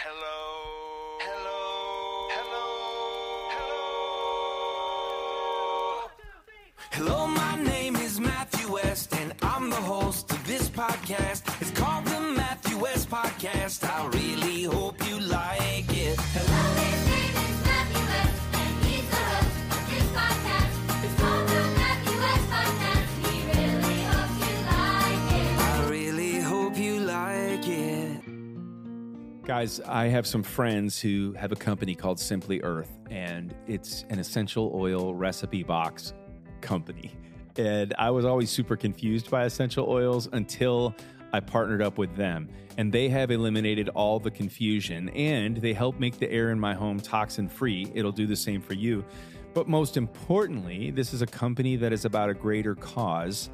Hello. Hello. Hello. Hello, Hello, my name is Matthew West, and I'm the host of this podcast. It's called the Matthew West Podcast. I really Guys, I have some friends who have a company called Simply Earth, and it's an essential oil recipe box company. And I was always super confused by essential oils until I partnered up with them. And they have eliminated all the confusion and they help make the air in my home toxin free. It'll do the same for you. But most importantly, this is a company that is about a greater cause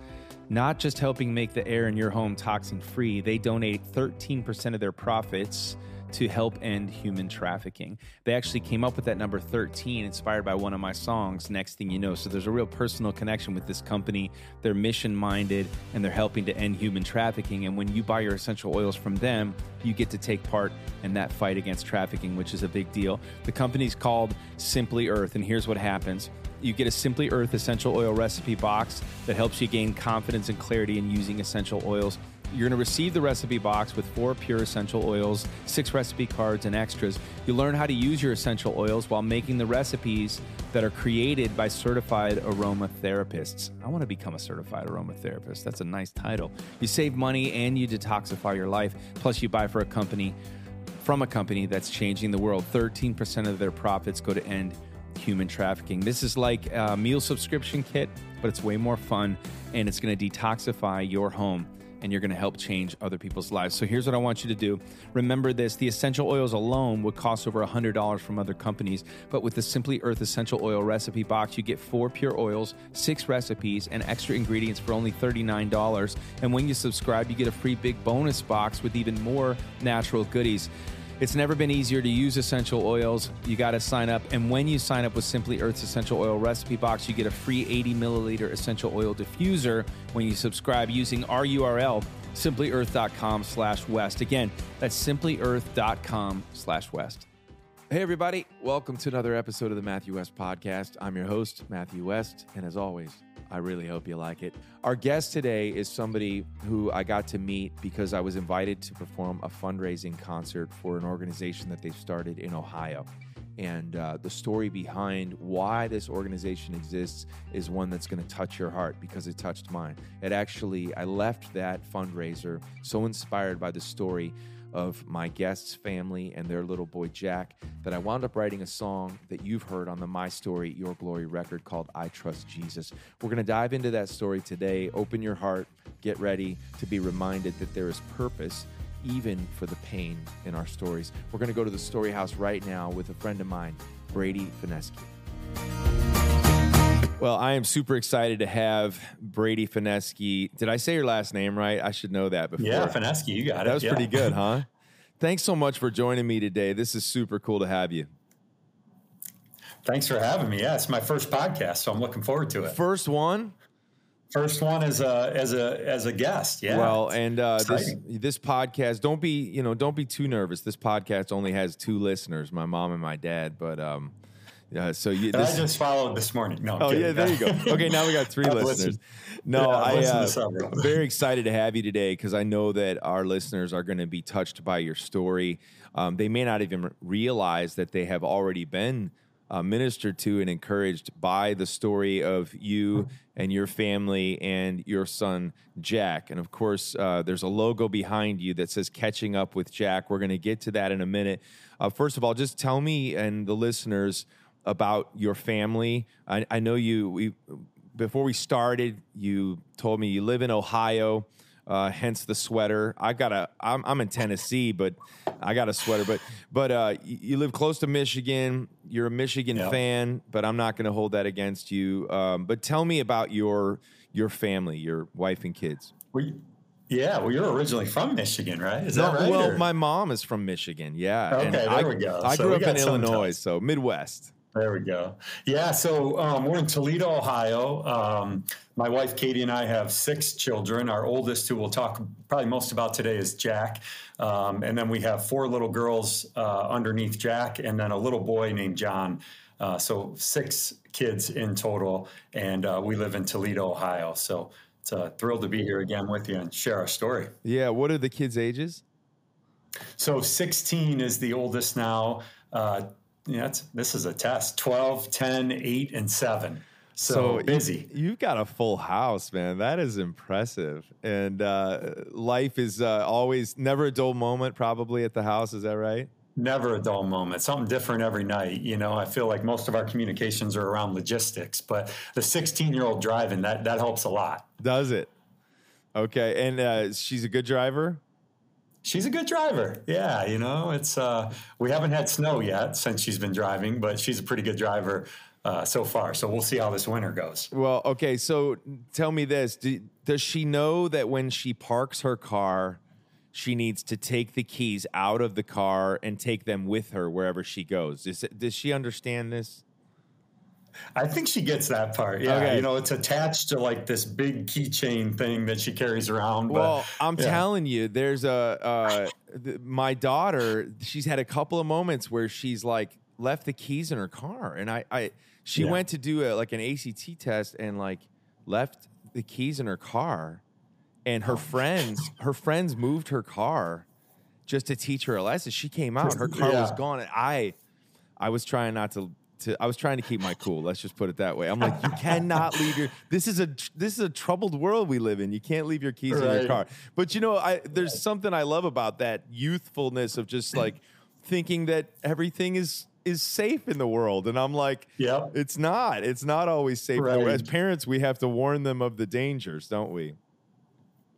not just helping make the air in your home toxin free, they donate 13% of their profits to help end human trafficking. They actually came up with that number 13 inspired by one of my songs, Next Thing You Know. So there's a real personal connection with this company. They're mission minded and they're helping to end human trafficking. And when you buy your essential oils from them, you get to take part in that fight against trafficking, which is a big deal. The company's called Simply Earth, and here's what happens you get a Simply Earth essential oil recipe box that helps you gain confidence and clarity in using essential oils. You're going to receive the recipe box with four pure essential oils, six recipe cards, and extras. You learn how to use your essential oils while making the recipes that are created by certified aromatherapists. I want to become a certified aromatherapist. That's a nice title. You save money and you detoxify your life. Plus, you buy for a company from a company that's changing the world. 13% of their profits go to end human trafficking. This is like a meal subscription kit, but it's way more fun and it's going to detoxify your home and you're going to help change other people's lives. So here's what I want you to do. Remember this, the essential oils alone would cost over $100 from other companies, but with the Simply Earth essential oil recipe box, you get 4 pure oils, 6 recipes, and extra ingredients for only $39. And when you subscribe, you get a free big bonus box with even more natural goodies. It's never been easier to use essential oils. You got to sign up. And when you sign up with Simply Earth's Essential Oil Recipe Box, you get a free 80 milliliter essential oil diffuser when you subscribe using our URL, simplyearth.com slash west. Again, that's simplyearth.com slash west. Hey, everybody. Welcome to another episode of the Matthew West Podcast. I'm your host, Matthew West. And as always, I really hope you like it. Our guest today is somebody who I got to meet because I was invited to perform a fundraising concert for an organization that they've started in Ohio. And uh, the story behind why this organization exists is one that's going to touch your heart because it touched mine. It actually, I left that fundraiser so inspired by the story of my guest's family and their little boy Jack that I wound up writing a song that you've heard on the My Story, Your Glory record called I Trust Jesus. We're going to dive into that story today. Open your heart, get ready to be reminded that there is purpose even for the pain in our stories. We're going to go to the story house right now with a friend of mine, Brady Fineske. Well, I am super excited to have Brady Fineske. Did I say your last name right? I should know that before. Yeah, Fineske, you got it. That was Yeah. pretty good, huh? Thanks so much for joining me today. This is super cool to have you. Thanks for having me. Yeah, it's my first podcast, so I'm looking forward to it. First one. First one as a as a as a guest. Yeah. Well, and uh, this this podcast. Don't be you know don't be too nervous. This podcast only has two listeners, my mom and my dad. But um, yeah. So you. This, I just followed this morning. No. I'm Oh yeah, there you go. Okay, now we got three listeners. listened. No, Yeah, I to uh, very excited to have you today because I know that our listeners are going to be touched by your story. Um, they may not even realize that they have already been uh, ministered to and encouraged by the story of you and your family and your son Jack. And of course, uh, there's a logo behind you that says "Catching Up with Jack." We're going to get to that in a minute. Uh, first of all, just tell me and the listeners about your family. I, I know you. We before we started, you told me you live in Ohio, uh, hence the sweater. I got a. I'm, I'm in Tennessee, but I got a sweater. But but uh, you, live close to Michigan. You're a Michigan Yeah. fan, but I'm not going to hold that against you. Um, but tell me about your your family, your wife and kids. Were you- yeah. Well, you're originally from Michigan, right? Is that right? well, or- my mom is from Michigan. Yeah. Okay, and there I, we go. I grew we up in Illinois, so Midwest. There we go. Yeah, so um, we're in Toledo, Ohio. Um, my wife Katie and I have six children. Our oldest, who we'll talk probably most about today, is Jack. Um, and then we have four little girls uh, underneath Jack, and then a little boy named John. Uh, so six kids in total, and uh, we live in Toledo, Ohio. So it's a thrill to be here again with you and share our story. Yeah. What are the kids' ages? So 16 is the oldest now. Yeah, it's, this is a test 12, 10, 8, and 7. So, you- busy. you've got a full house, man. That is impressive. And uh, life is uh, always never a dull moment, probably at the house. Is that right? Never a dull moment. Something different every night. You know, I feel like most of our communications are around logistics, but the 16 year old driving, that, that helps a lot. Does it? Okay. And uh, she's a good driver. She's a good driver. Yeah, you know, it's uh, we haven't had snow yet since she's been driving, but she's a pretty good driver uh, so far. So we'll see how this winter goes. Well, okay. So tell me this: Do, Does she know that when she parks her car, she needs to take the keys out of the car and take them with her wherever she goes? Is does she understand this? I think she gets that part. Yeah, Okay. you know, it's attached to like this big keychain thing that she carries around. but, Well, I'm yeah. telling you, there's a uh, th- my daughter. She's had a couple of moments where she's like left the keys in her car, and I, I she Yeah. went to do a, like an ACT test and like left the keys in her car, and Oh. her friends, her friends moved her car just to teach her a lesson. She came out, her car was gone, and I, I was trying not to. To, I was trying to keep my cool. Let's just put it that way. I'm like, you cannot leave your. This is a this is a troubled world we live in. You can't leave your keys in your car. But you know, I there's something I love about that youthfulness of just like thinking that everything is is safe in the world, and I'm like, Yep. it's not. It's not always safe. in the world. Right. As parents, we have to warn them of the dangers, don't we?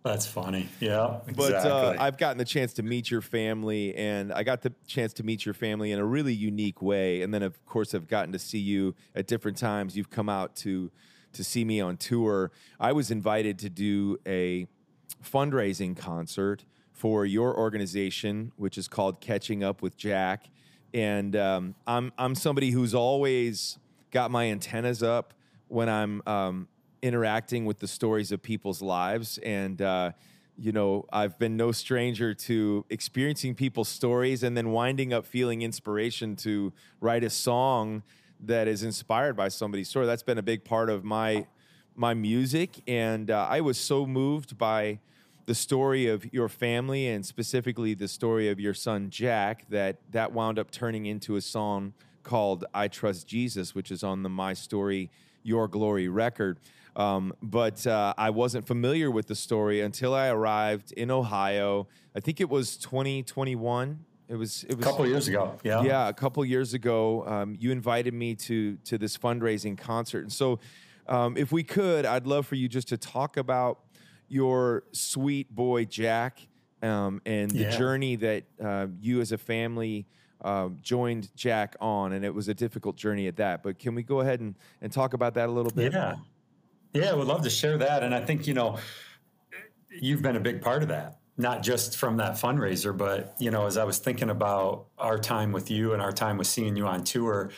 That's funny. Yeah, But exactly. uh, I've gotten the chance to meet your family, and I got the chance to meet your family in a really unique way. And then, of course, I've gotten to see you at different times. You've come out to to see me on tour. I was invited to do a fundraising concert for your organization, which is called Catching Up with Jack. And um, I'm I'm somebody who's always got my antennas up when I'm um, interacting with the stories of people's lives. And uh, you know, I've been no stranger to experiencing people's stories and then winding up feeling inspiration to write a song that is inspired by somebody's story. That's been a big part of my my music, and uh, I was so moved by the story of your family and specifically the story of your son Jack that that wound up turning into a song called "I Trust Jesus," which is on the My Story Your Glory record. Um, but uh, I wasn't familiar with the story until I arrived in Ohio. I think it was 2021. It was it a was couple years ago. Yeah. yeah, a couple years ago, um, you invited me to to this fundraising concert, and so um, if we could, I'd love for you just to talk about your sweet boy Jack um, and the Yeah. journey that uh, you as a family um, joined Jack on, and it was a difficult journey at that. But can we go ahead and and talk about that a little bit? Yeah. Yeah, I would love to share that. And I think, you know, you've been a big part of that, not just from that fundraiser, but, you know, as I was thinking about our time with you and our time with seeing you on tour,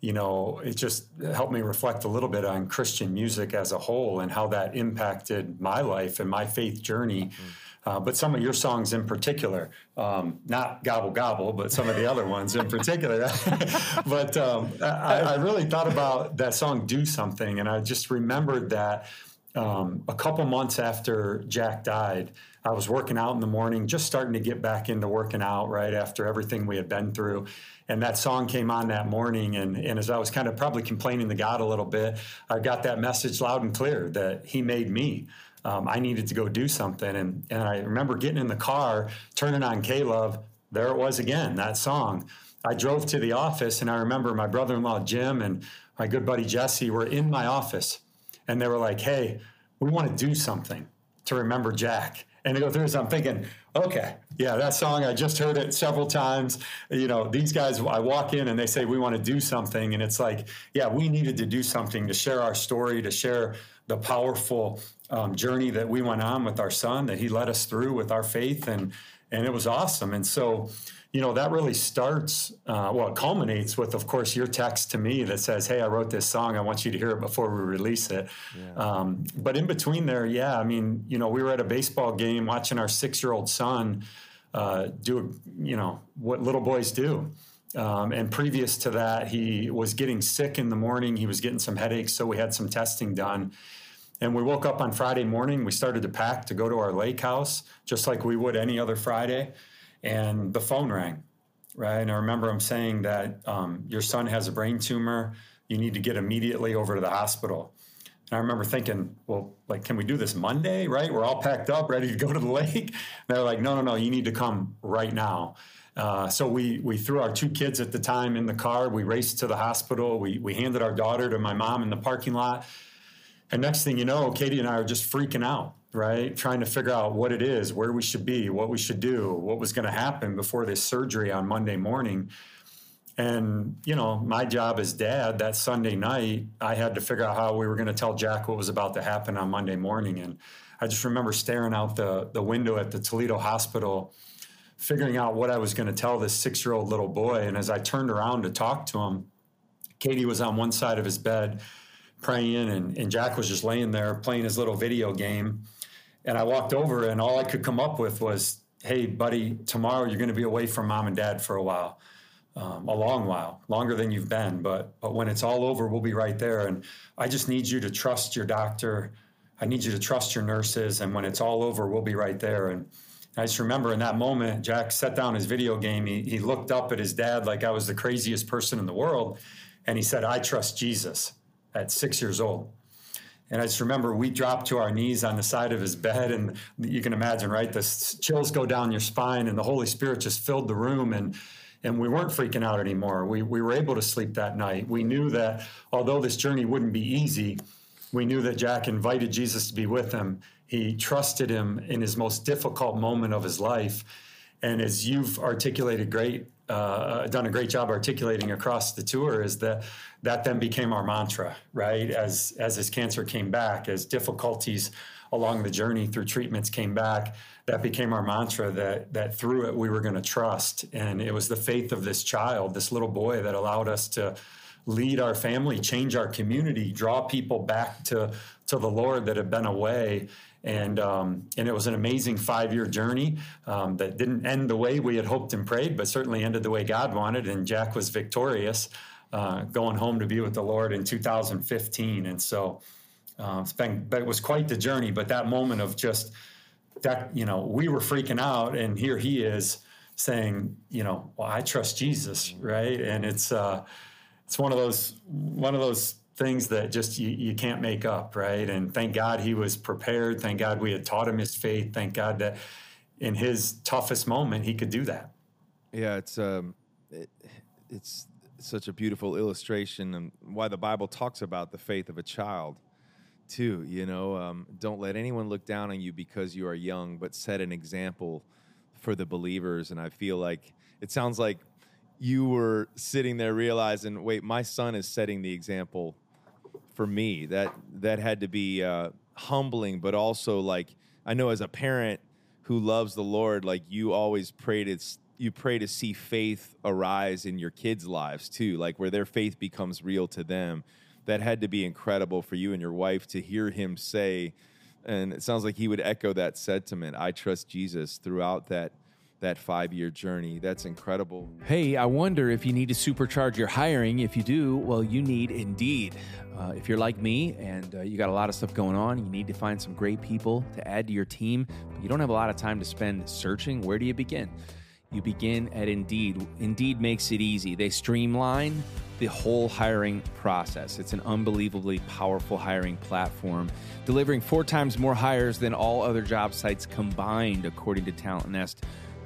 you know, it just helped me reflect a little bit on Christian music as a whole and how that impacted my life and my faith journey. Mm-hmm. Uh, but some of your songs in particular, um, not Gobble Gobble, but some of the other ones in particular. but um, I, I really thought about that song Do Something, and I just remembered that um, a couple months after Jack died, I was working out in the morning, just starting to get back into working out right after everything we had been through. And that song came on that morning. And, and as I was kind of probably complaining to God a little bit, I got that message loud and clear that He made me. Um, I needed to go do something. And, and I remember getting in the car, turning on K Love. There it was again, that song. I drove to the office, and I remember my brother in law, Jim, and my good buddy, Jesse, were in my office and they were like, "Hey, we want to do something to remember Jack." And they go through this. I'm thinking, okay, yeah, that song. I just heard it several times. You know, these guys. I walk in and they say we want to do something, and it's like, yeah, we needed to do something to share our story, to share the powerful um, journey that we went on with our son, that he led us through with our faith, and and it was awesome. And so, you know, that really starts, uh, well, it culminates with, of course, your text to me that says, Hey, I wrote this song. I want you to hear it before we release it. Um, but in between there, yeah, I mean, you know, we were at a baseball game watching our six year old son uh, do, you know, what little boys do. Um, and previous to that, he was getting sick in the morning. He was getting some headaches. So we had some testing done. And we woke up on Friday morning. We started to pack to go to our lake house, just like we would any other Friday. And the phone rang, right? And I remember him saying that um, your son has a brain tumor. You need to get immediately over to the hospital. And I remember thinking, well, like, can we do this Monday, right? We're all packed up, ready to go to the lake. And they're like, no, no, no, you need to come right now. Uh, so we we threw our two kids at the time in the car. We raced to the hospital. We we handed our daughter to my mom in the parking lot. And next thing you know, Katie and I are just freaking out, right? Trying to figure out what it is, where we should be, what we should do, what was going to happen before this surgery on Monday morning. And, you know, my job as dad that Sunday night, I had to figure out how we were going to tell Jack what was about to happen on Monday morning. And I just remember staring out the, the window at the Toledo hospital, figuring out what I was going to tell this six year old little boy. And as I turned around to talk to him, Katie was on one side of his bed praying, and, and Jack was just laying there playing his little video game. And I walked over, and all I could come up with was, Hey, buddy, tomorrow you're going to be away from mom and dad for a while um, a long while, longer than you've been. But but when it's all over, we'll be right there. And I just need you to trust your doctor. I need you to trust your nurses. And when it's all over, we'll be right there. And I just remember in that moment, Jack set down his video game. He, he looked up at his dad like I was the craziest person in the world. And he said, I trust Jesus at six years old. And I just remember we dropped to our knees on the side of his bed, and you can imagine, right? The chills go down your spine, and the Holy Spirit just filled the room. And and we weren't freaking out anymore. We, we were able to sleep that night. We knew that although this journey wouldn't be easy, we knew that Jack invited Jesus to be with him. He trusted him in his most difficult moment of his life. And as you've articulated great, uh, done a great job articulating across the tour, is that that then became our mantra, right? As as his cancer came back, as difficulties along the journey through treatments came back, that became our mantra that that through it we were going to trust and it was the faith of this child this little boy that allowed us to lead our family change our community draw people back to to the lord that had been away and um, and it was an amazing five year journey um, that didn't end the way we had hoped and prayed, but certainly ended the way God wanted. And Jack was victorious, uh, going home to be with the Lord in 2015. And so uh, it's been, but it was quite the journey. But that moment of just that, you know, we were freaking out, and here he is saying, you know, well, I trust Jesus, right? And it's uh, it's one of those one of those things that just you, you can't make up, right? And thank God he was prepared. Thank God we had taught him his faith. Thank God that in his toughest moment he could do that. Yeah, it's um, it, it's such a beautiful illustration and why the Bible talks about the faith of a child, too. You know, um, don't let anyone look down on you because you are young, but set an example for the believers. And I feel like it sounds like you were sitting there realizing, wait, my son is setting the example for me. That that had to be uh, humbling, but also like I know as a parent who loves the Lord, like you always pray to you pray to see faith arise in your kids' lives too, like where their faith becomes real to them. That had to be incredible for you and your wife to hear him say, and it sounds like he would echo that sentiment. I trust Jesus throughout that that five year journey. That's incredible. Hey, I wonder if you need to supercharge your hiring. If you do, well, you need Indeed. Uh, if you're like me and uh, you got a lot of stuff going on, you need to find some great people to add to your team, but you don't have a lot of time to spend searching, where do you begin? You begin at Indeed. Indeed makes it easy. They streamline the whole hiring process. It's an unbelievably powerful hiring platform, delivering four times more hires than all other job sites combined, according to Talent Nest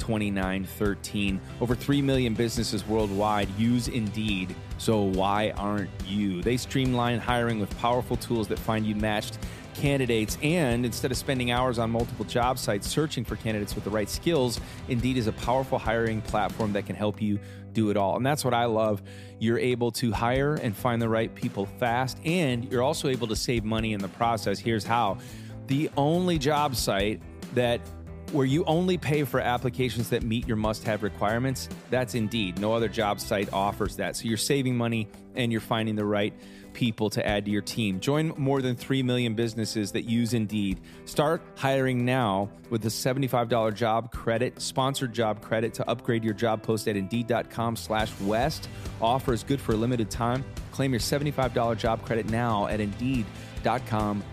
2913. Over 3 million businesses worldwide use Indeed, so why aren't you? They streamline hiring with powerful tools that find you matched candidates. And instead of spending hours on multiple job sites searching for candidates with the right skills, Indeed is a powerful hiring platform that can help you do it all. And that's what I love. You're able to hire and find the right people fast, and you're also able to save money in the process. Here's how the only job site that Where you only pay for applications that meet your must have requirements, that's Indeed. No other job site offers that. So you're saving money and you're finding the right people to add to your team. Join more than 3 million businesses that use Indeed. Start hiring now with a $75 job credit, sponsored job credit to upgrade your job post at Indeed.com slash West. Offer is good for a limited time. Claim your $75 job credit now at Indeed.com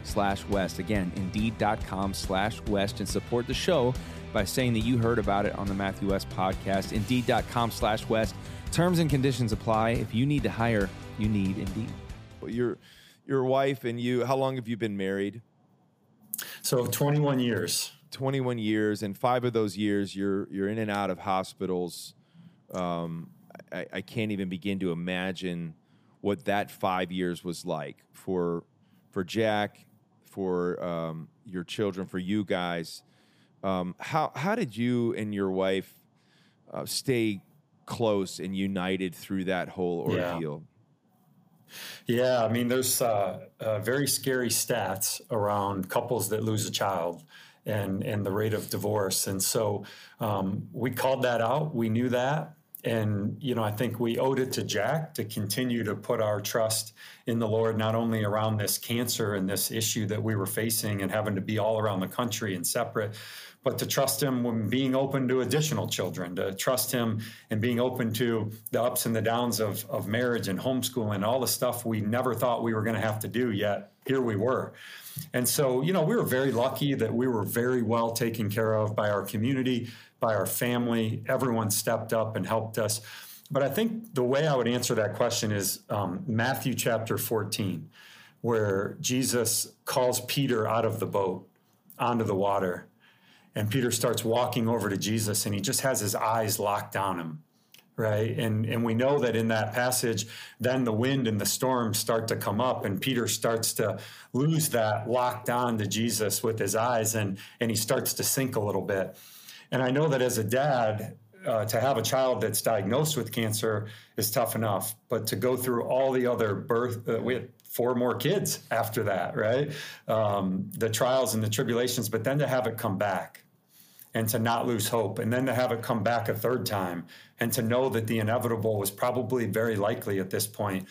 slash West. Again, Indeed.com slash West and support the show by saying that you heard about it on the Matthew West podcast. Indeed.com slash West. Terms and conditions apply. If you need to hire, you need Indeed. Your your wife and you, how long have you been married? So 21 years. 21 years, and five of those years you're you're in and out of hospitals. Um, I, I can't even begin to imagine what that five years was like for for Jack, for um, your children, for you guys. Um, how how did you and your wife uh, stay close and united through that whole Yeah. ordeal? Yeah, I mean, there's uh, uh, very scary stats around couples that lose a child and and the rate of divorce, and so um, we called that out. We knew that, and you know, I think we owed it to Jack to continue to put our trust in the Lord, not only around this cancer and this issue that we were facing and having to be all around the country and separate, but to trust him when being open to additional children, to trust him and being open to the ups and the downs of, of marriage and homeschooling, all the stuff we never thought we were going to have to do, yet here we were. And so, you know, we were very lucky that we were very well taken care of by our community, by our family. Everyone stepped up and helped us. But I think the way I would answer that question is um, Matthew chapter 14, where Jesus calls Peter out of the boat onto the water. And Peter starts walking over to Jesus and he just has his eyes locked on him. Right. And and we know that in that passage, then the wind and the storm start to come up, and Peter starts to lose that locked on to Jesus with his eyes, and and he starts to sink a little bit. And I know that as a dad, uh, to have a child that's diagnosed with cancer is tough enough, but to go through all the other birth, uh, we had four more kids after that, right? Um, the trials and the tribulations, but then to have it come back and to not lose hope, and then to have it come back a third time, and to know that the inevitable was probably very likely at this point.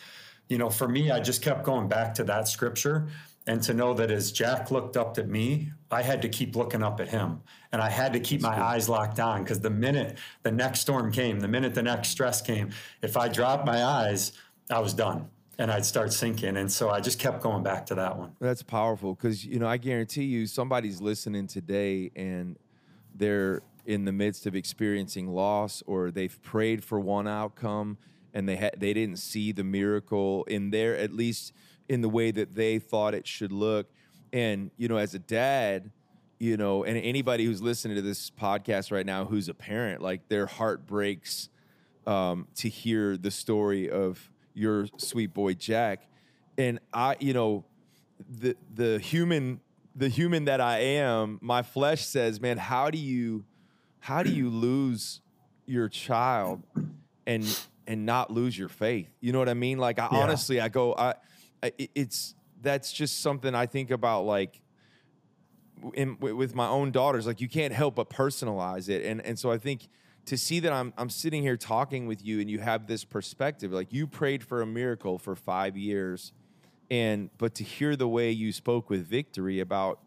You know, for me, I just kept going back to that scripture and to know that as Jack looked up at me, I had to keep looking up at him. And I had to keep my eyes locked on because the minute the next storm came, the minute the next stress came, if I dropped my eyes, I was done and I'd start sinking. And so I just kept going back to that one. That's powerful because you know I guarantee you somebody's listening today and they're in the midst of experiencing loss or they've prayed for one outcome and they ha- they didn't see the miracle in there at least in the way that they thought it should look and you know as a dad you know and anybody who's listening to this podcast right now who's a parent like their heart breaks um, to hear the story of your sweet boy Jack. And I, you know, the the human the human that I am, my flesh says, man, how do you how do you lose your child and and not lose your faith? You know what I mean? Like I Yeah. honestly I go I, it's that's just something I think about like in, with my own daughters like you can't help but personalize it. And and so i think to see that i'm i'm sitting here talking with you and you have this perspective like you prayed for a miracle for 5 years and but to hear the way you spoke with victory about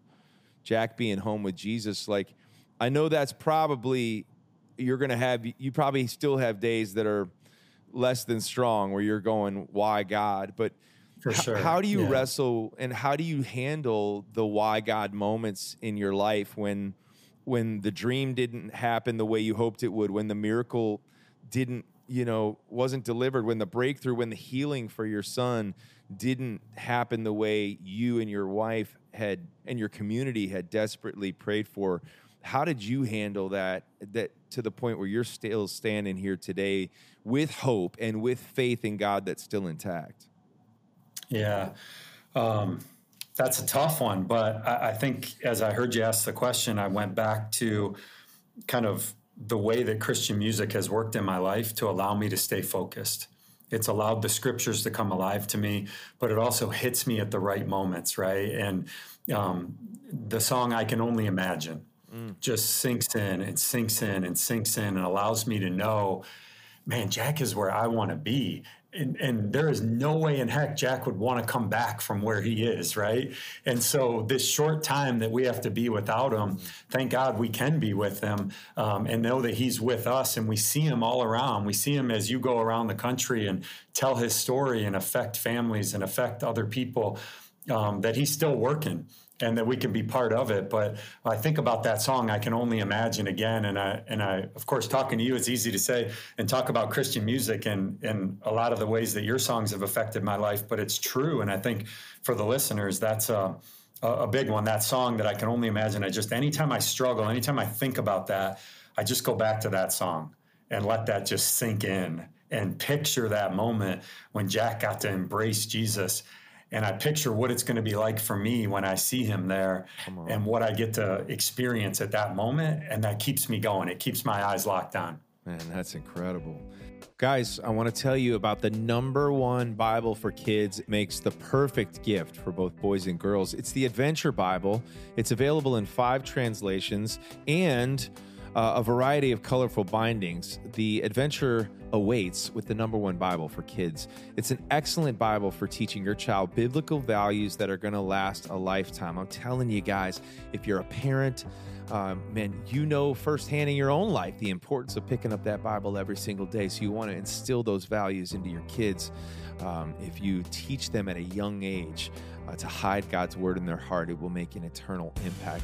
Jack being home with Jesus like I know that's probably you're to have you probably still have days that are less than strong where you're going why God? But For h- sure. how do you Yeah. wrestle and how do you handle the why God moments in your life when when the dream didn't happen the way you hoped it would, when the miracle didn't, you know, wasn't delivered, when the breakthrough, when the healing for your son didn't happen the way you and your wife had and your community had desperately prayed for. How did you handle that that to the point where you're still standing here today with hope and with faith in God that's still intact? Yeah. Um, that's a tough one, but I, I think as I heard you ask the question, I went back to kind of the way that Christian music has worked in my life to allow me to stay focused. It's allowed the scriptures to come alive to me, but it also hits me at the right moments, right? And um, the song I Can Only Imagine, just sinks in and sinks in and sinks in and allows me to know, man, Jack is where I want to be. And, and there is no way in heck Jack would want to come back from where he is, right? And so this short time that we have to be without him, thank God we can be with him um, and know that he's with us, and we see him all around. We see him as you go around the country and tell his story and affect families and affect other people. Um, that he's still working and that we can be part of it. But I think about that song, I can only imagine again. And I, and I, of course, talking to you, it's easy to say and talk about Christian music and, and a lot of the ways that your songs have affected my life, but it's true. And I think for the listeners, that's uh, a, a big one. That song that I can only imagine. I just, anytime I struggle, anytime I think about that, I just go back to that song and let that just sink in and picture that moment when Jack got to embrace Jesus and I picture what it's going to be like for me when I see him there and what I get to experience at that moment. And that keeps me going. It keeps my eyes locked on. Man, that's incredible. Guys, I want to tell you about the number one Bible for kids. It makes the perfect gift for both boys and girls. It's the Adventure Bible. It's available in five translations and uh, a variety of colorful bindings. The adventure awaits with the number one Bible for kids. It's an excellent Bible for teaching your child biblical values that are going to last a lifetime. I'm telling you guys, if you're a parent, um, man, you know firsthand in your own life the importance of picking up that Bible every single day. So you want to instill those values into your kids. Um, if you teach them at a young age uh, to hide God's word in their heart, it will make an eternal impact.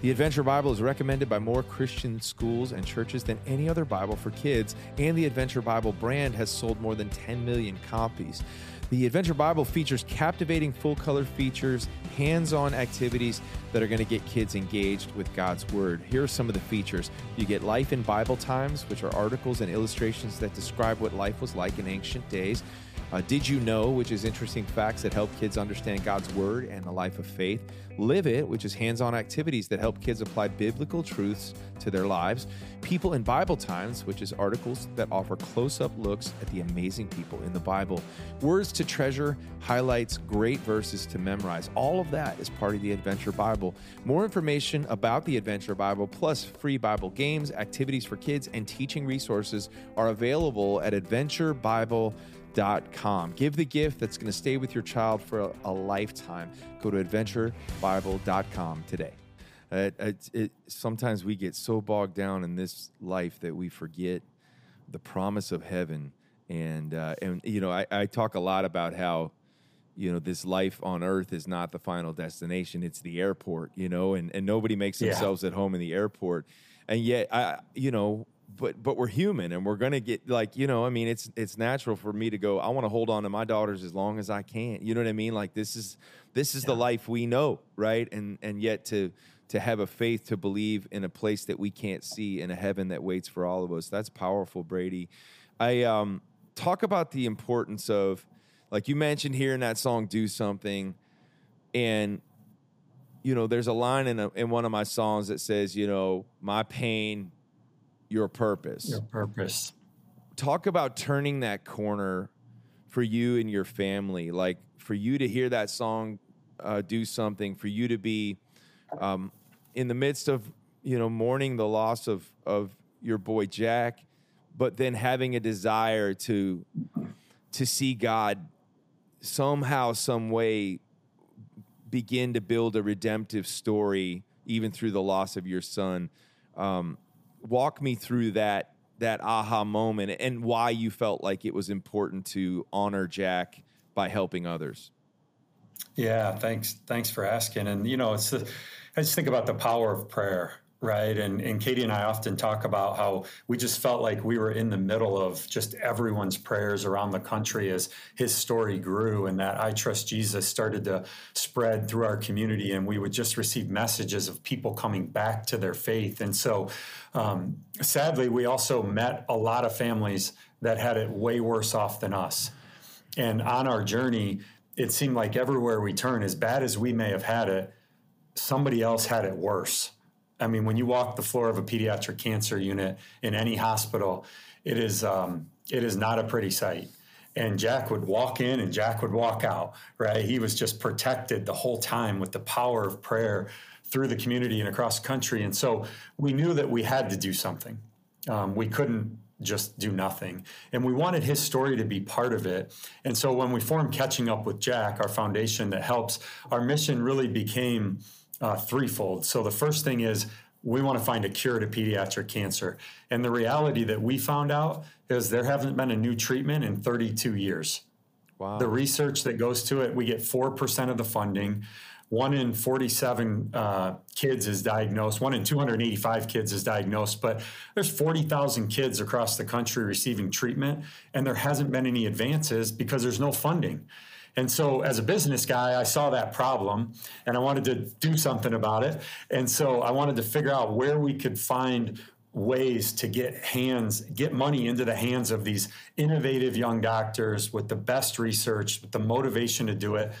The Adventure Bible is recommended by more Christian schools and churches than any other Bible for kids, and the Adventure Bible brand has sold more than 10 million copies. The Adventure Bible features captivating full color features, hands on activities that are going to get kids engaged with God's Word. Here are some of the features. You get Life in Bible Times, which are articles and illustrations that describe what life was like in ancient days. Uh, Did You Know, which is interesting facts that help kids understand God's Word and the life of faith. Live It, which is hands on activities that help kids apply biblical truths to their lives. People in Bible Times, which is articles that offer close up looks at the amazing people in the Bible. Words to Treasure highlights great verses to memorize. All of that is part of the Adventure Bible. More information about the Adventure Bible, plus free Bible games, activities for kids, and teaching resources are available at adventurebible.com. Give the gift that's going to stay with your child for a, a lifetime. Go to adventurebible.com today. Uh, it, it, sometimes we get so bogged down in this life that we forget the promise of heaven. And, uh, and you know, I, I talk a lot about how, you know, this life on earth is not the final destination, it's the airport, you know, and, and nobody makes Yeah. themselves at home in the airport. And yet, I, you know, but but we're human and we're gonna get like you know I mean it's it's natural for me to go I want to hold on to my daughters as long as I can. You know what I mean? Like this is this is the life we know right? And and yet to to have a faith to believe in a place that we can't see in a heaven that waits for all of us. That's powerful Brady. I um talk about the importance of like you mentioned here in that song do something and you know there's a line in a, in one of my songs that says you know my pain your purpose Your purpose. talk about turning that corner for you and your family like for you to hear that song uh, do something for you to be um, in the midst of you know mourning the loss of of your boy jack but then having a desire to to see god somehow some way begin to build a redemptive story even through the loss of your son um, walk me through that that aha moment and why you felt like it was important to honor Jack by helping others. Yeah, thanks. Thanks for asking. And you know, it's the, I just think about the power of prayer, right? And and Katie and I often talk about how we just felt like we were in the middle of just everyone's prayers around the country as his story grew, and that I trust Jesus started to spread through our community, and we would just receive messages of people coming back to their faith. And so, um, sadly, we also met a lot of families that had it way worse off than us. And on our journey, it seemed like everywhere we turn, as bad as we may have had it, somebody else had it worse. I mean, when you walk the floor of a pediatric cancer unit in any hospital, it is um, it is not a pretty sight. And Jack would walk in and Jack would walk out, right? He was just protected the whole time with the power of prayer through the community and across the country. And so we knew that we had to do something. Um, we couldn't just do nothing. And we wanted his story to be part of it. And so when we formed Catching Up with Jack, our foundation that helps, our mission really became uh, threefold. So the first thing is we want to find a cure to pediatric cancer. And the reality that we found out is there hasn't been a new treatment in 32 years. Wow. The research that goes to it, we get 4% of the funding. One in 47 uh, kids is diagnosed. One in 285 kids is diagnosed. But there's 40,000 kids across the country receiving treatment, and there hasn't been any advances because there's no funding. And so, as a business guy, I saw that problem and I wanted to do something about it. And so, I wanted to figure out where we could find ways to get hands get money into the hands of these innovative young doctors with the best research with the motivation to do it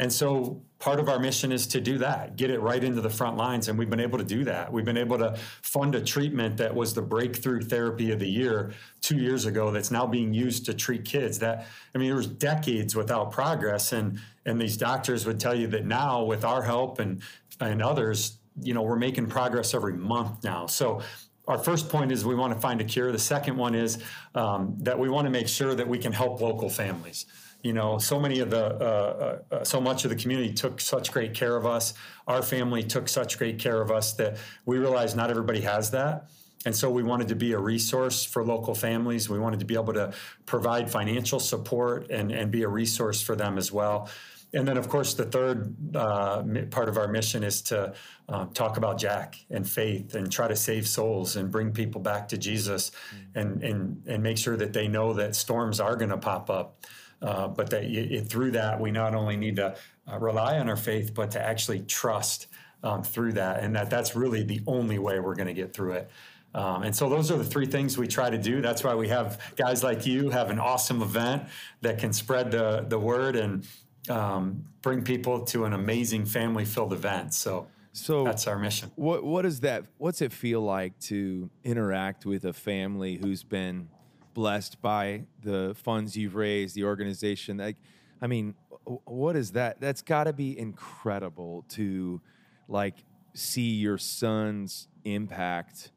and so part of our mission is to do that get it right into the front lines and we've been able to do that we've been able to fund a treatment that was the breakthrough therapy of the year two years ago that's now being used to treat kids that i mean there was decades without progress and and these doctors would tell you that now with our help and and others you know we're making progress every month now so our first point is we want to find a cure. The second one is um, that we want to make sure that we can help local families. You know, so many of the, uh, uh, so much of the community took such great care of us. Our family took such great care of us that we realized not everybody has that. And so we wanted to be a resource for local families. We wanted to be able to provide financial support and, and be a resource for them as well. And then, of course, the third uh, part of our mission is to um, talk about Jack and faith and try to save souls and bring people back to Jesus and, and, and make sure that they know that storms are going to pop up. Uh, but that it, through that, we not only need to uh, rely on our faith, but to actually trust um, through that. And that that's really the only way we're going to get through it. Um, and so those are the three things we try to do. That's why we have guys like you have an awesome event that can spread the, the word and um, bring people to an amazing family filled event. So, So that's our mission. What what does that what's it feel like to interact with a family who's been blessed by the funds you've raised, the organization? Like I mean, what is that? That's got to be incredible to like see your son's impact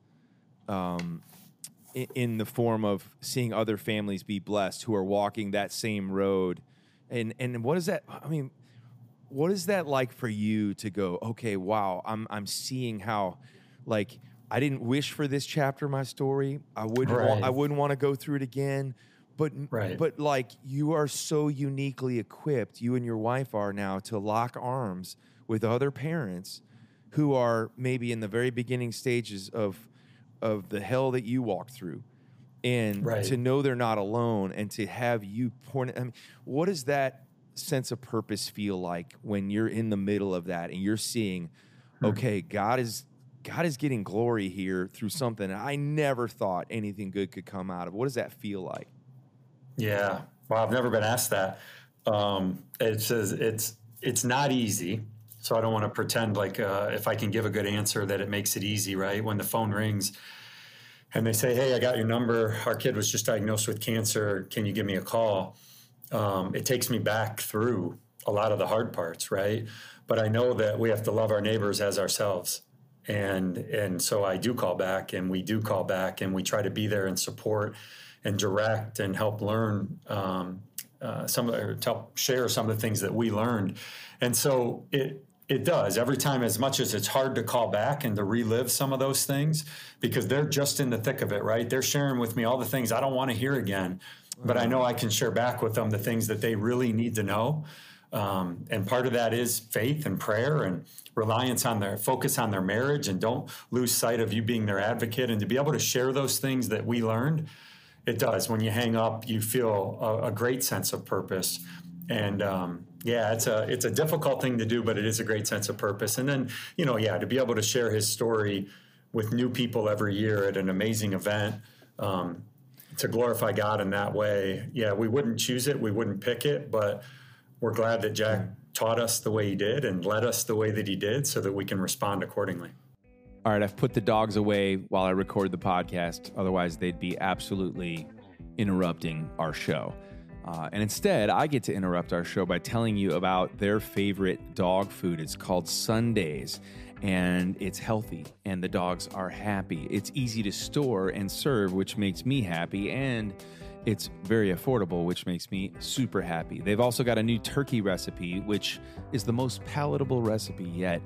um, in the form of seeing other families be blessed who are walking that same road. And and what is that? I mean, what is that like for you to go okay wow i'm i'm seeing how like i didn't wish for this chapter of my story i wouldn't Right. want, i wouldn't want to go through it again but Right. but like you are so uniquely equipped you and your wife are now to lock arms with other parents who are maybe in the very beginning stages of of the hell that you walked through and Right. to know they're not alone and to have you point I mean, what does that sense of purpose feel like when you're in the middle of that and you're seeing Hmm. okay god is god is getting glory here through something i never thought anything good could come out of what does that feel like Yeah. Well, I've never been asked that. Um, it says it's it's not easy. So I don't want to pretend like uh, if I can give a good answer that it makes it easy, right? When the phone rings and they say, "Hey, I got your number. Our kid was just diagnosed with cancer. Can you give me a call?" Um, it takes me back through a lot of the hard parts, right? But I know that we have to love our neighbors as ourselves, and and so I do call back, and we do call back, and we try to be there and support and direct and help learn um, uh, some of or to help share some of the things that we learned, and so it it does. Every time as much as it's hard to call back and to relive some of those things because they're just in the thick of it right? They're sharing with me all the things i don't want to hear again but i know i can share back with them the things that they really need to know um, and part of that is faith and prayer and reliance on their focus on their marriage and don't lose sight of you being their advocate. And to be able to share those things that we learned it does. When you hang up you feel a, a great sense of purpose. And um, yeah it's a it's a difficult thing to do but it is a great sense of purpose. And then you know yeah to be able to share his story with new people every year at an amazing event um, to glorify god in that way yeah we wouldn't choose it we wouldn't pick it but we're glad that jack taught us the way he did and led us the way that he did so that we can respond accordingly All right, I've put the dogs away while I record the podcast. Otherwise, they'd be absolutely interrupting our show. Uh, and instead, I get to interrupt our show by telling you about their favorite dog food. It's called Sundays, and it's healthy, and the dogs are happy. It's easy to store and serve, which makes me happy, and it's very affordable, which makes me super happy. They've also got a new turkey recipe, which is the most palatable recipe yet.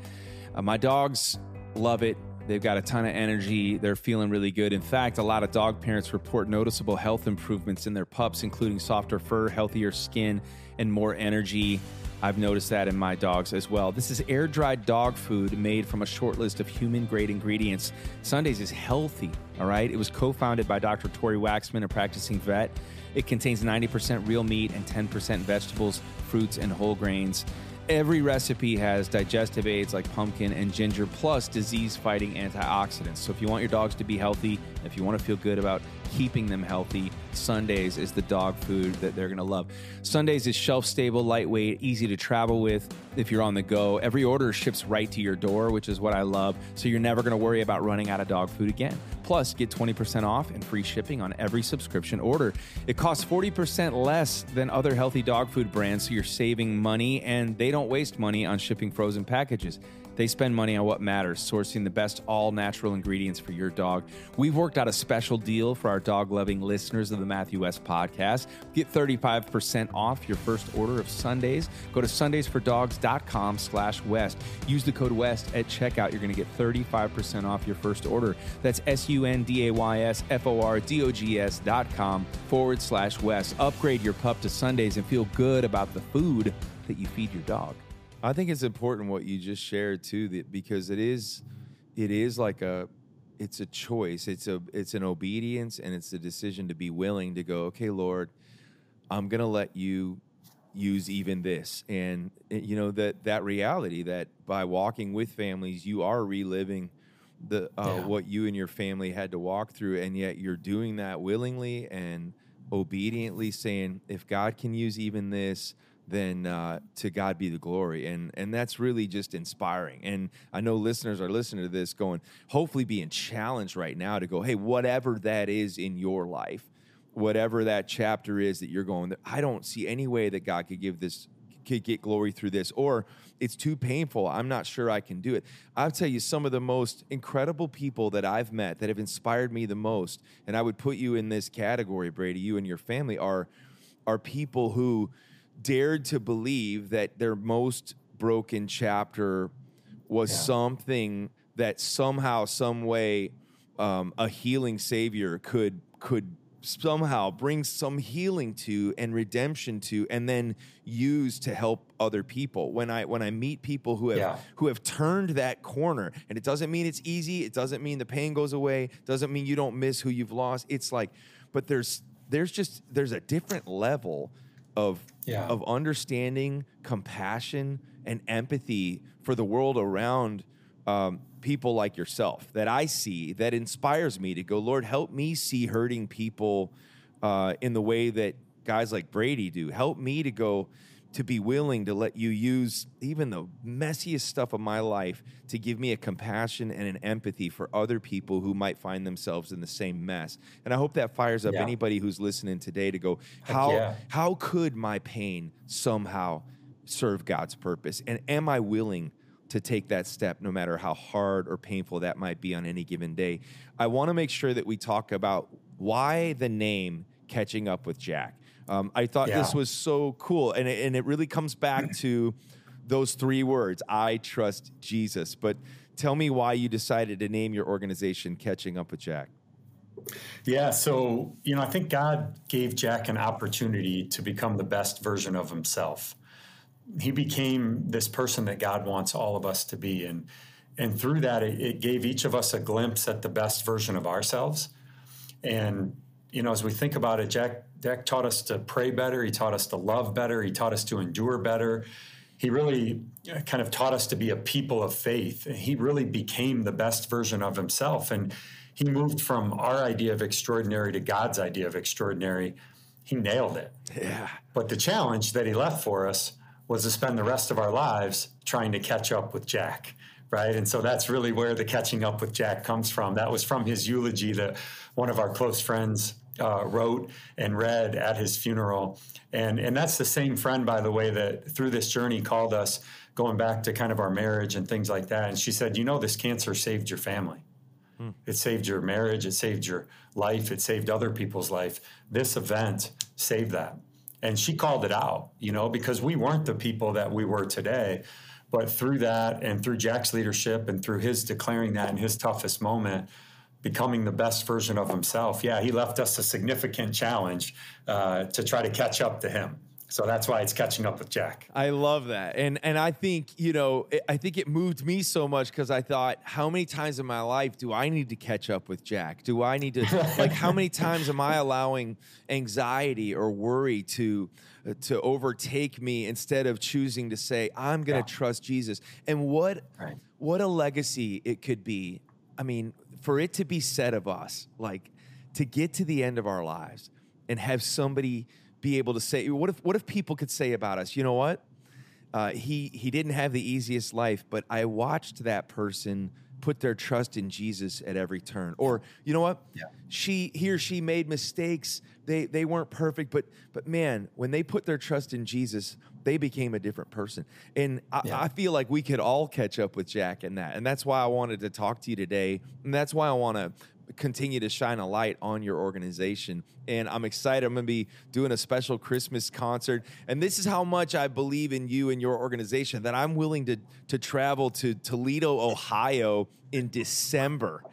Uh, my dogs love it. They've got a ton of energy. They're feeling really good. In fact, a lot of dog parents report noticeable health improvements in their pups, including softer fur, healthier skin, and more energy. I've noticed that in my dogs as well. This is air dried dog food made from a short list of human grade ingredients. Sundays is healthy, all right? It was co founded by Dr. Tory Waxman, a practicing vet. It contains 90% real meat and 10% vegetables, fruits, and whole grains. Every recipe has digestive aids like pumpkin and ginger, plus disease fighting antioxidants. So, if you want your dogs to be healthy, if you want to feel good about keeping them healthy, Sundays is the dog food that they're going to love. Sundays is shelf stable, lightweight, easy to travel with if you're on the go. Every order ships right to your door, which is what I love. So, you're never going to worry about running out of dog food again. Plus, get 20% off and free shipping on every subscription order. It costs 40% less than other healthy dog food brands, so you're saving money and they don't waste money on shipping frozen packages. They spend money on what matters, sourcing the best all natural ingredients for your dog. We've worked out a special deal for our dog loving listeners of the Matthew West podcast. Get 35% off your first order of Sundays. Go to sundaysfordogs.com slash West. Use the code West at checkout. You're going to get 35% off your first order. That's S U N D A Y S F O R D O G S dot com forward slash West. Upgrade your pup to Sundays and feel good about the food that you feed your dog. I think it's important what you just shared too, that because it is, it is like a, it's a choice. It's a, it's an obedience, and it's a decision to be willing to go. Okay, Lord, I'm gonna let you use even this, and eh, you know that that reality that by walking with families, you are reliving the uh, Yeah. what you and your family had to walk through, and yet you're doing that willingly and obediently, saying, if God can use even this then uh, to God be the glory. And and that's really just inspiring. And I know listeners are listening to this going, hopefully being challenged right now to go, hey, whatever that is in your life, whatever that chapter is that you're going, I don't see any way that God could give this could get glory through this, or it's too painful. I'm not sure I can do it. I'll tell you some of the most incredible people that I've met that have inspired me the most, and I would put you in this category, Brady, you and your family are are people who dared to believe that their most broken chapter was Yeah. something that somehow, some way, um, a healing Savior could could somehow bring some healing to and redemption to, and then use to help other people. When I when I meet people who have Yeah. who have turned that corner, and it doesn't mean it's easy. It doesn't mean the pain goes away. Doesn't mean you don't miss who you've lost. It's like, but there's there's just there's a different level of Yeah. of understanding, compassion, and empathy for the world around um, people like yourself that I see that inspires me to go, Lord, help me see hurting people uh, in the way that guys like Brady do. Help me to go to be willing to let you use even the messiest stuff of my life to give me a compassion and an empathy for other people who might find themselves in the same mess. And I hope that fires up Yeah. anybody who's listening today to go, how yeah. how could my pain somehow serve God's purpose? And am I willing to take that step no matter how hard or painful that might be on any given day? I want to make sure that we talk about why the name catching up with Jack. Um, I thought this was so cool. And it, and it really comes back to those three words I trust Jesus. But tell me why you decided to name your organization Catching Up with Jack. Yeah, so you know, I think God gave Jack an opportunity to become the best version of himself. He became this person that God wants all of us to be, and and through that, it, it gave each of us a glimpse at the best version of ourselves. And you know, as we think about it, Jack Jack taught us to pray better. He taught us to love better. He taught us to endure better. He really uh, kind of taught us to be a people of faith. He really became the best version of himself, and he moved from our idea of extraordinary to God's idea of extraordinary. He nailed it. Yeah. But the challenge that he left for us was to spend the rest of our lives trying to catch up with Jack, right? And so that's really where the catching up with Jack comes from. That was from his eulogy that one of our close friends uh, wrote and read at his funeral. And, and that's the same friend, by the way, that through this journey called us going back to kind of our marriage and things like that. And she said, You know, this cancer saved your family. It saved your marriage, it saved your life, it saved other people's life. This event saved that. And she called it out, you know, because we weren't the people that we were today. But through that and through Jack's leadership and through his declaring that in his toughest moment, becoming the best version of himself, yeah, he left us a significant challenge uh, to try to catch up to him. So that's why it's catching up with Jack. I love that, and and I think you know it- I think it moved me so much because I thought, how many times in my life do I need to catch up with Jack? Do I need to like how many times am I allowing anxiety or worry to to overtake me instead of choosing to say I'm going to Yeah. trust Jesus? And what Right. what a legacy it could be. I mean, for it to be said of us, like to get to the end of our lives and have somebody be able to say, what if what if people could say about us, you know what? Uh, he he didn't have the easiest life, but I watched that person put their trust in Jesus at every turn. Or you know what? Yeah. She he or she made mistakes. They they weren't perfect, but but man, when they put their trust in Jesus, they became a different person. And I, Yeah. I feel like we could all catch up with Jack in that. And that's why I wanted to talk to you today. And that's why I want to continue to shine a light on your organization. And I'm excited. I'm going to be doing a special Christmas concert. And this is how much I believe in you and your organization that I'm willing to, to travel to Toledo, Ohio in December.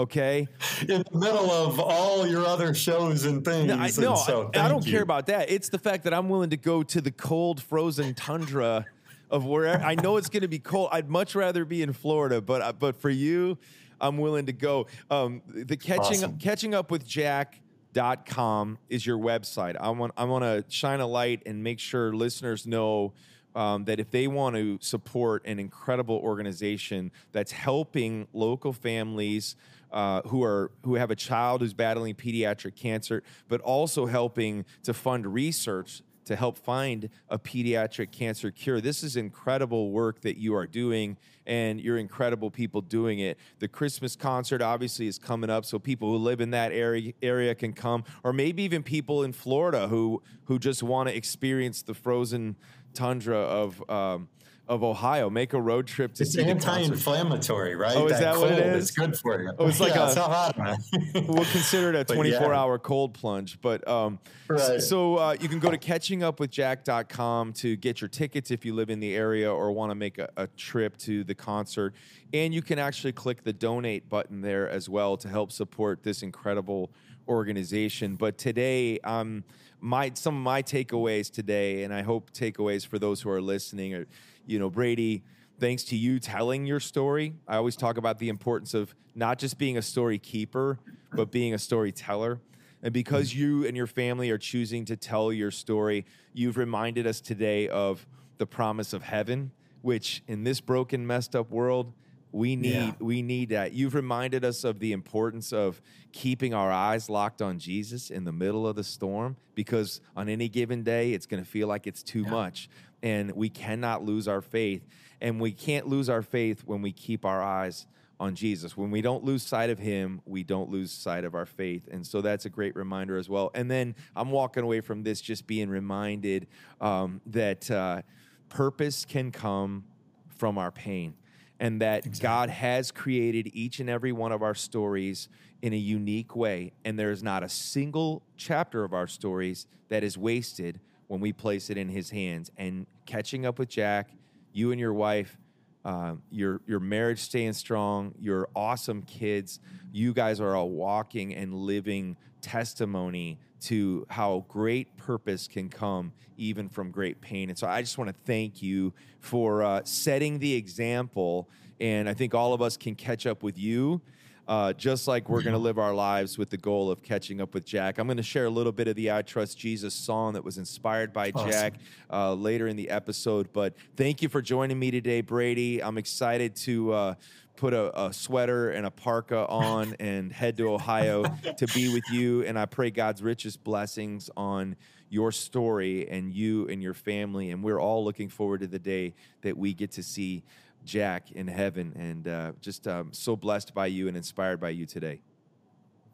Okay. In the middle of all your other shows and things. No, I, and no, so I- I, don't you. care about that. It's the fact that I'm willing to go to the cold, frozen tundra of where I know it's going to be cold. I'd much rather be in Florida, but uh, but for you, I'm willing to go. Um, the catching Awesome. catching up with Jack.com is your website. I want I want to shine a light and make sure listeners know um, that if they want to support an incredible organization that's helping local families uh, who are who have a child who's battling pediatric cancer, but also helping to fund research to help find a pediatric cancer cure. This is incredible work that you are doing, and you're incredible people doing it. The Christmas concert obviously is coming up, so people who live in that area area can come, or maybe even people in Florida who who just want to experience the frozen tundra of. Um, of Ohio, make a road trip to It's see the concert. anti-inflammatory, right? Oh, is that what it cold is? It's good for you. Oh, it's like yeah, a- it's hot, man. we'll consider it a But 24 yeah. hour cold plunge. But um, Right. so uh, you can go to catchingupwithjack.com to get your tickets if you live in the area or want to make a, a trip to the concert. And you can actually click the donate button there as well to help support this incredible organization. But today, um, my some of my takeaways today, and I hope takeaways for those who are listening are, you know, Brady thanks to you telling your story. I always talk about the importance of not just being a story keeper, but being a storyteller. And because mm. you and your family are choosing to tell your story, you've reminded us today of the promise of heaven, which in this broken, messed up world, we need Yeah. we need that. You've reminded us of the importance of keeping our eyes locked on Jesus in the middle of the storm because on any given day it's going to feel like it's too much and we cannot lose our faith and we can't lose our faith when we keep our eyes on Jesus. When we don't lose sight of him, we don't lose sight of our faith. And so that's a great reminder as well. And then I'm walking away from this just being reminded um, that uh, purpose can come from our pain and that God has created each and every one of our stories in a unique way. And there's not a single chapter of our stories that is wasted when we place it in His hands. And catching up with Jack, you and your wife, um, your your marriage staying strong, your awesome kids, you guys are a walking and living testimony to how great purpose can come even from great pain. And so I just want to thank you for uh, setting the example. And I think all of us can catch up with you. Uh, just like we're going to live our lives with the goal of catching up with Jack. I'm going to share a little bit of the I Trust Jesus song that was inspired by Awesome. Jack uh, later in the episode. But thank you for joining me today, Brady. I'm excited to uh, put a, a sweater and a parka on and head to Ohio to be with you. And I pray God's richest blessings on your story and you and your family. And we're all looking forward to the day that we get to see Jack in heaven. And uh, just um, so blessed by you and inspired by you today.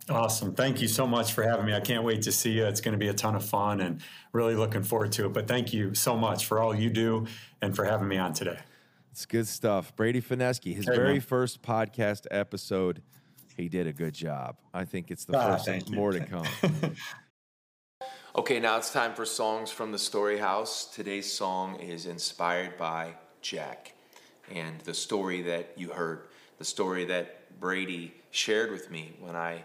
Awesome. Thank you so much for having me. I can't wait to see you. It's going to be a ton of fun and really looking forward to it. But thank you so much for all you do and for having me on today. It's good stuff. Brady Fineske, his Hey, very man. first podcast episode, he did a good job. I think it's the Ah, first you. more to come. okay, now it's time for songs from the Story House. Today's song is inspired by Jack and the story that you heard, the story that Brady shared with me when I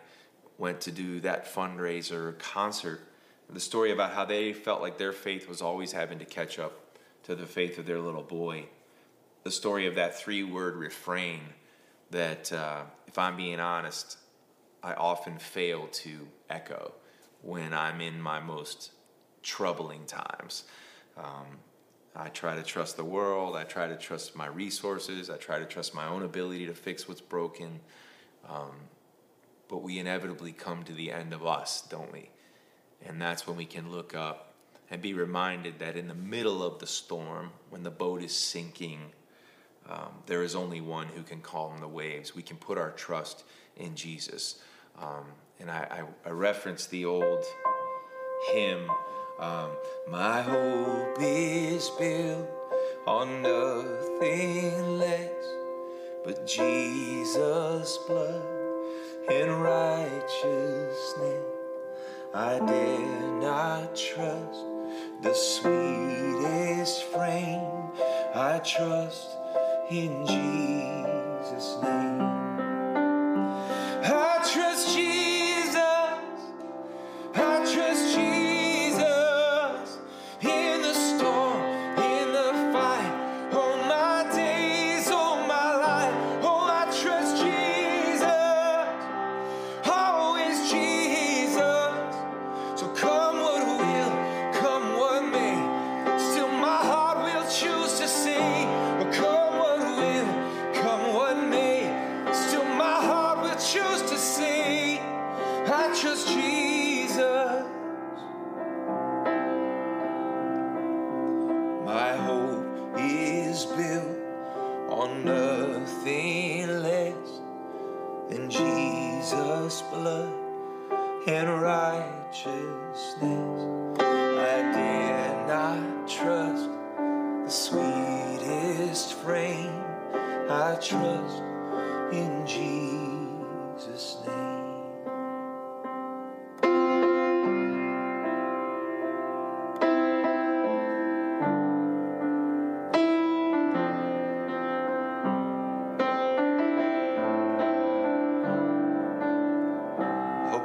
went to do that fundraiser concert. The story about how they felt like their faith was always having to catch up to the faith of their little boy the story of that three word refrain that, uh, if I'm being honest, I often fail to echo when I'm in my most troubling times. Um, I try to trust the world, I try to trust my resources, I try to trust my own ability to fix what's broken. Um, but we inevitably come to the end of us, don't we? And that's when we can look up and be reminded that in the middle of the storm, when the boat is sinking, um, there is only one who can calm the waves. We can put our trust in Jesus. Um, and I, I, I reference the old hymn um, My hope is built on nothing less but Jesus' blood and righteousness. I dare not trust the sweetest frame. I trust in Jesus' name.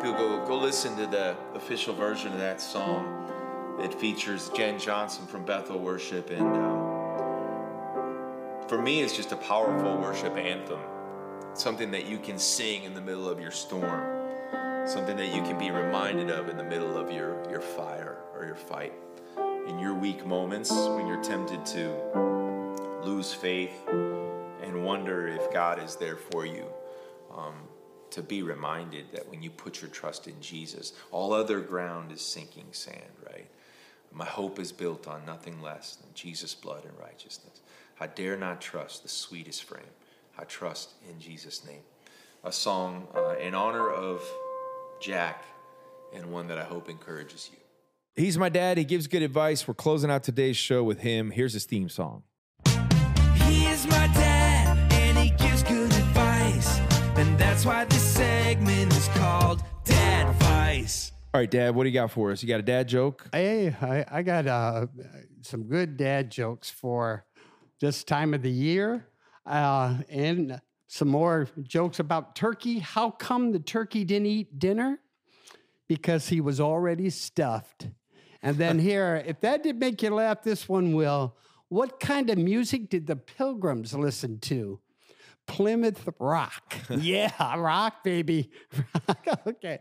Hope you'll go go listen to the official version of that song. It features Jen Johnson from Bethel Worship, and um, for me, it's just a powerful worship anthem. Something that you can sing in the middle of your storm. Something that you can be reminded of in the middle of your your fire or your fight. In your weak moments, when you're tempted to lose faith and wonder if God is there for you um, to be reminded that when you put your trust in Jesus, all other ground is sinking sand, right? My hope is built on nothing less than Jesus' blood and righteousness. I dare not trust the sweetest frame. I trust in Jesus' name. A song uh, in honor of Jack and one that I hope encourages you. He's my dad. He gives good advice. We're closing out today's show with him. Here's his theme song. He is my dad, And that's why this segment is called Dad Vice. All right, Dad, what do you got for us? You got a dad joke? Hey, I, I got uh, some good dad jokes for this time of the year uh, and some more jokes about turkey. How come the turkey didn't eat dinner? Because he was already stuffed. And then here, if that did make you laugh, this one will. What kind of music did the pilgrims listen to? Plymouth Rock. yeah, rock, baby. okay.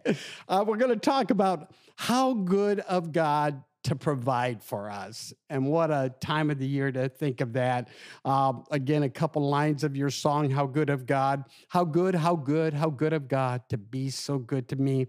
Uh, we're going to talk about how good of God to provide for us. And what a time of the year to think of that. Um, again, a couple lines of your song, How Good of God. How good, how good, how good of God to be so good to me.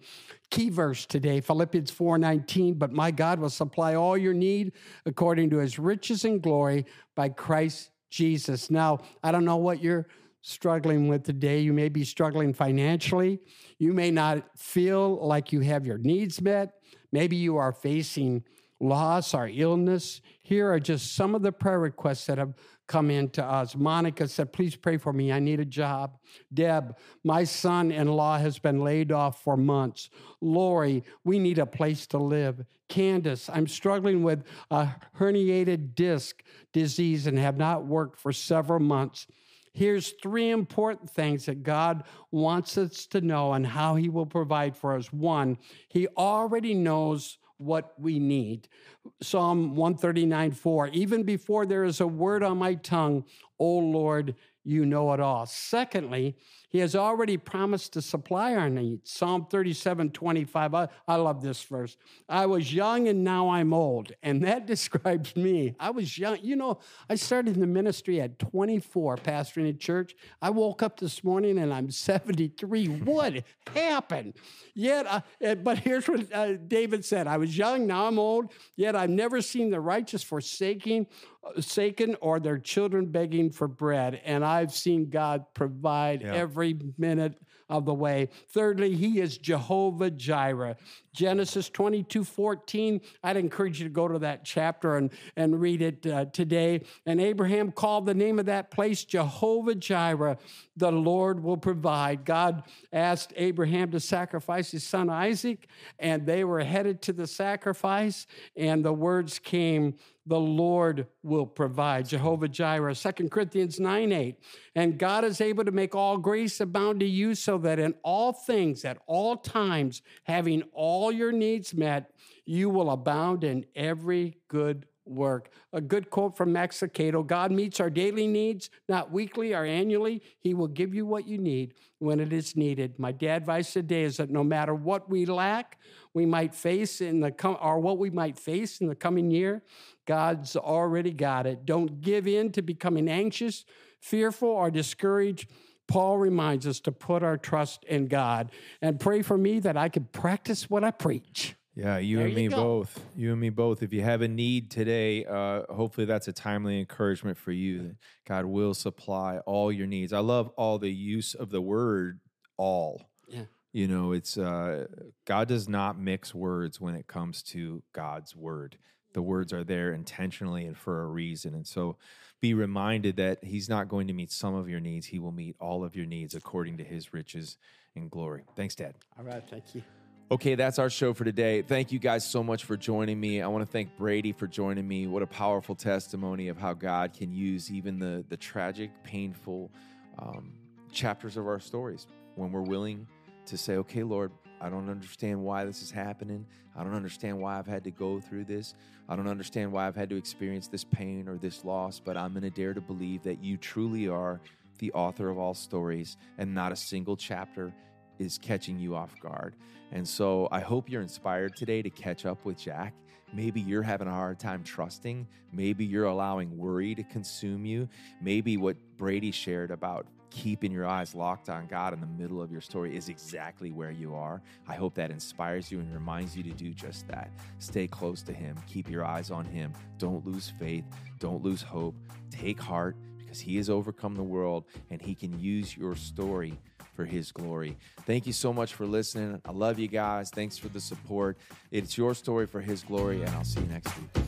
Key verse today, Philippians 4:19, but my God will supply all your need according to his riches and glory by Christ Jesus. Now, I don't know what your struggling with today. You may be struggling financially. You may not feel like you have your needs met. Maybe you are facing loss or illness. Here are just some of the prayer requests that have come in to us. Monica said, Please pray for me. I need a job. Deb, my son in law has been laid off for months. Lori, we need a place to live. Candace, I'm struggling with a herniated disc disease and have not worked for several months. Here's three important things that God wants us to know and how He will provide for us. One, He already knows what we need. Psalm 139 4, even before there is a word on my tongue, O Lord, you know it all. Secondly, he has already promised to supply our needs. Psalm 37 25. I, I love this verse. I was young and now I'm old. And that describes me. I was young. You know, I started in the ministry at 24, pastoring a church. I woke up this morning and I'm 73. what happened? Yet, uh, uh, but here's what uh, David said I was young, now I'm old, yet I've never seen the righteous forsaking, forsaken or their children begging for bread. And I've seen God provide Yeah. every minute of the way. Thirdly, he is Jehovah Jireh. Genesis 22 14. I'd encourage you to go to that chapter and, and read it uh, today. And Abraham called the name of that place Jehovah Jireh. The Lord will provide. God asked Abraham to sacrifice his son Isaac, and they were headed to the sacrifice, and the words came, the Lord will provide. Jehovah Jireh, 2 Corinthians 9 8. And God is able to make all grace abound to you so that in all things, at all times, having all your needs met, you will abound in every good work. A good quote from Max Lucado God meets our daily needs, not weekly or annually. He will give you what you need when it is needed. My dad advice today is that no matter what we lack, we might face in the com- or what we might face in the coming year, God's already got it. Don't give in to becoming anxious, fearful, or discouraged. Paul reminds us to put our trust in God and pray for me that I can practice what I preach. Yeah, you There and you me go. both. You and me both. If you have a need today, uh, hopefully that's a timely encouragement for you that God will supply all your needs. I love all the use of the word all. Yeah. You know, it's uh, God does not mix words when it comes to God's word. The words are there intentionally and for a reason. And so be reminded that He's not going to meet some of your needs, He will meet all of your needs according to His riches and glory. Thanks, Dad. All right, thank you. Okay, that's our show for today. Thank you guys so much for joining me. I want to thank Brady for joining me. What a powerful testimony of how God can use even the the tragic, painful um, chapters of our stories when we're willing to say, "Okay, Lord, I don't understand why this is happening. I don't understand why I've had to go through this. I don't understand why I've had to experience this pain or this loss. But I'm going to dare to believe that you truly are the author of all stories, and not a single chapter is catching you off guard. And so I hope you're inspired today to catch up with Jack. Maybe you're having a hard time trusting. Maybe you're allowing worry to consume you. Maybe what Brady shared about keeping your eyes locked on God in the middle of your story is exactly where you are. I hope that inspires you and reminds you to do just that. Stay close to Him, keep your eyes on Him. Don't lose faith, don't lose hope. Take heart because He has overcome the world and He can use your story for his glory. Thank you so much for listening. I love you guys. Thanks for the support. It's your story for his glory, and I'll see you next week.